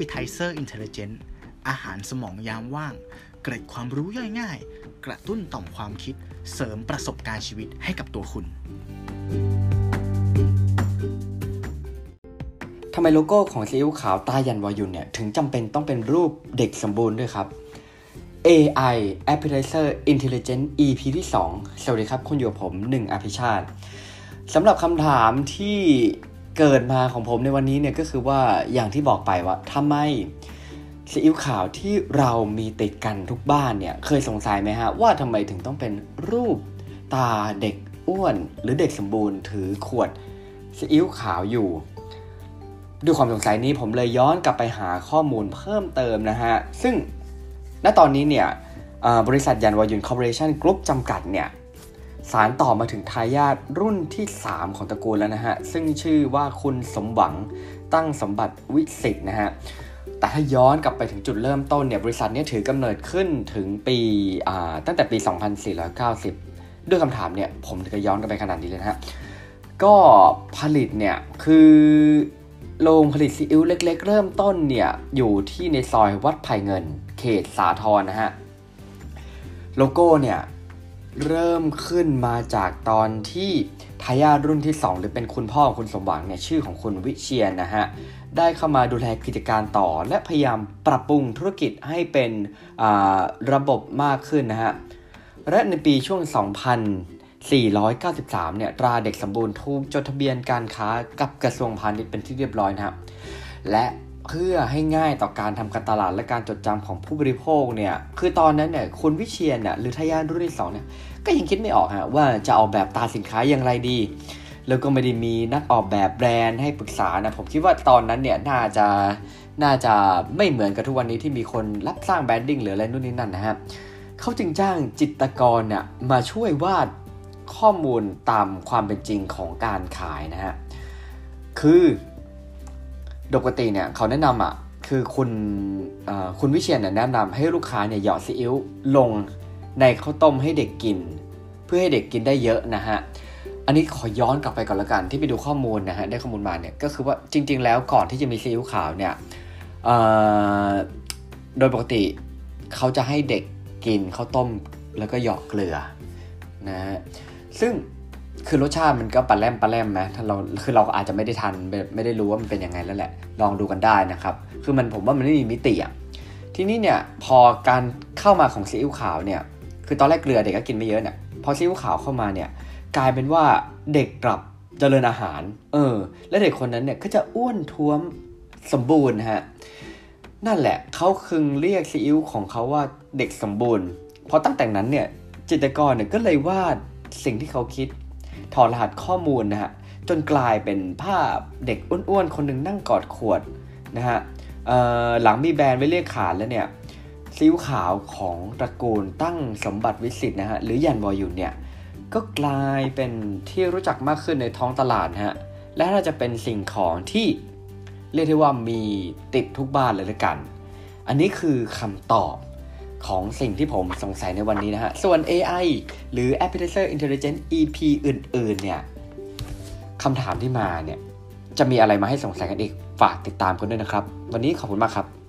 Appetizer Intelligent อาหารสมองยามว่าง เกร็ดความรู้ย่อยง่าย กระตุ้นต่อมความคิด เสริมประสบการณ์ชีวิตให้กับตัวคุณ ทำไมโลโก้ของซีอิ๊วขาวตายันวายุนเนี่ย ถึงจำเป็นต้องเป็นรูปเด็กสมบูรณ์ด้วยครับ AI Appetizer Intelligent EP ที่ 2 สวัสดีครับ คุณอยู่กับผม 1อภิชาติสำหรับคำถามที่ เกิดมาของผมในวันนี้เนี่ยก็คือว่าอย่างที่บอกไปว่าทำไมซีอิ๊วขาวที่เรามีติดกันทุกบ้านเนี่ยเคยสงสัยไหมฮะว่าทำไมถึงต้องเป็นรูปตราเด็กอ้วน หรือเด็กสมบูรณ์ถือขวดซีอิ๊วขาวอยู่ด้วยความสงสัยนี้ผมเลยย้อนกลับไปหาข้อมูลเพิ่มเติมนะฮะ ซึ่งณตอนนี้เนี่ยบริษัทหยั่นหว่อหยุ่นคอร์ปอเรชั่นกรุ๊ปจำกัดเนี่ย สารต่อมาถึงทายาทรุ่นที่ 3 ของตระกูลแล้วนะฮะ ซึ่งชื่อว่าคุณสมหวังตั้งสมบัติวิสิตนะฮะแต่ถ้าย้อนกลับไปถึงจุดเริ่มต้นเนี่ยบริษัทนี้ถือกำเนิดขึ้นถึงปีตั้งแต่ปี 2490 ด้วยคำถามเนี่ยผมจะย้อนกลับไปขนาดนี้เลยนะฮะ ก็ผลิตเนี่ยคือโรงผลิตซีอิ๊วเล็ก ๆ เริ่มต้นเนี่ยอยู่ที่ในซอยวัดไผ่เงิน เขตสาทรนะฮะ โลโก้เนี่ย เริ่มขึ้นมาจากตอนที่ทายาทรุ่นที่ 2 หรือเป็นคุณพ่อของคุณสมหวังเนี่ยชื่อของคุณวิเชียนนะฮะได้เข้ามาดูแลกิจการต่อ และพยายามปรับปรุงธุรกิจให้เป็นระบบมากขึ้นนะฮะและในปีช่วง 2493 เนี่ยตราเด็กสมบูรณ์ถูกจดทะเบียนการค้ากับกระทรวงพาณิชย์เป็นที่เรียบร้อยนะครับและ เพื่อให้ง่ายต่อการทำการตลาดและการจดจำของผู้บริโภคเนี่ยคือตอนนั้นเนี่ยคุณวิเชียนเนี่ยหรือทายาทรุ่นที่สองเนี่ยก็ยังคิดไม่ออกฮะว่าจะออกแบบตาสินค้าอย่างไรดี แล้วก็ไม่ได้มีนักออกแบบแบรนด์ให้ปรึกษานะผมคิดว่าตอนนั้นเนี่ยน่าจะน่าจะไม่เหมือนกับทุกวันนี้ที่มีคนรับสร้างแบรนดิ้งหรืออะไรนู่นนี่นั่นนะฮะเขาจึงจ้างจิตรกรเนี่ยมาช่วยวาดข้อมูลตามความเป็นจริงของการขายนะฮะคือ ปกติเนี่ยเขาแนะนำอะคือคุณคุณวิเชียนเนี่ยแนะนำให้ลูกค้าเนี่ยหยอดซีอิ๊วลงในข้าวต้มให้เด็กกิน เพื่อให้เด็กกินได้เยอะนะฮะอันนี้ขอย้อนกลับไปก่อนละกันที่ไปดูข้อมูลนะฮะได้ข้อมูลมาเนี่ยก็คือว่าจริง ๆ แล้วก่อนที่จะมีซีอิ๊วขาวเนี่ยโดยปกติเขาจะให้เด็กกินข้าวต้มแล้วก็หยอกเกลือนะฮะซึ่ง คือรสชาติมันก็ปลาแรมปลาแรมไหมถ้าเราคือเราอาจจะไม่ได้ทันไม่ได้รู้ว่ามันเป็นยังไงแล้วแหละลองดูกันได้นะครับ คือมันผมว่ามันไม่มีมิติอะทีนี้เนี่ยพอการเข้ามาของซีอิ๊วขาวเนี่ยคือตอนแรกเกลือเด็กก็กินไม่เยอะเนี่ยพอซีอิ๊วขาวเข้ามาเนี่ยกลายเป็นว่าเด็กกลับเจริญอาหาร เออ และเด็กคนนั้นเนี่ยก็จะอ้วนท้วมสมบูรณ์ฮะนั่นแหละเขาคึงเรียกซีอิ๊วของเขาว่าเด็กสมบูรณ์พอตั้งแต่นั้นเนี่ยจิตรกรเนี่ยก็เลยวาดสิ่งที่เขาคิด ถอดรหัสข้อมูลนะฮะจนกลายเป็นภาพเด็กอ้วนๆ คนหนึ่งนั่งกอดขวดนะฮะหลังมีแบรนด์ไว้เรียกขานแล้วเนี่ยซิ้วขาวของตระกูลตั้งสมบัติวิสิตนะฮะหรือยันวอยุนเนี่ยก็กลายเป็นที่รู้จักมากขึ้นในท้องตลาดฮะและน่าจะเป็นสิ่งของที่เรียกได้ว่ามีติดทุกบ้านเลยละกัน อันนี้คือคำตอบ ของสิ่งที่ผมสงสัยในวันนี้นะฮะ ส่วน AI หรือ Appetizer Intelligent EP อื่น ๆ เนี่ยคำถามที่มาเนี่ย จะมีอะไรมาให้สงสัยกันอีก ฝากติดตามกันด้วยนะครับ วันนี้ขอบคุณมากครับ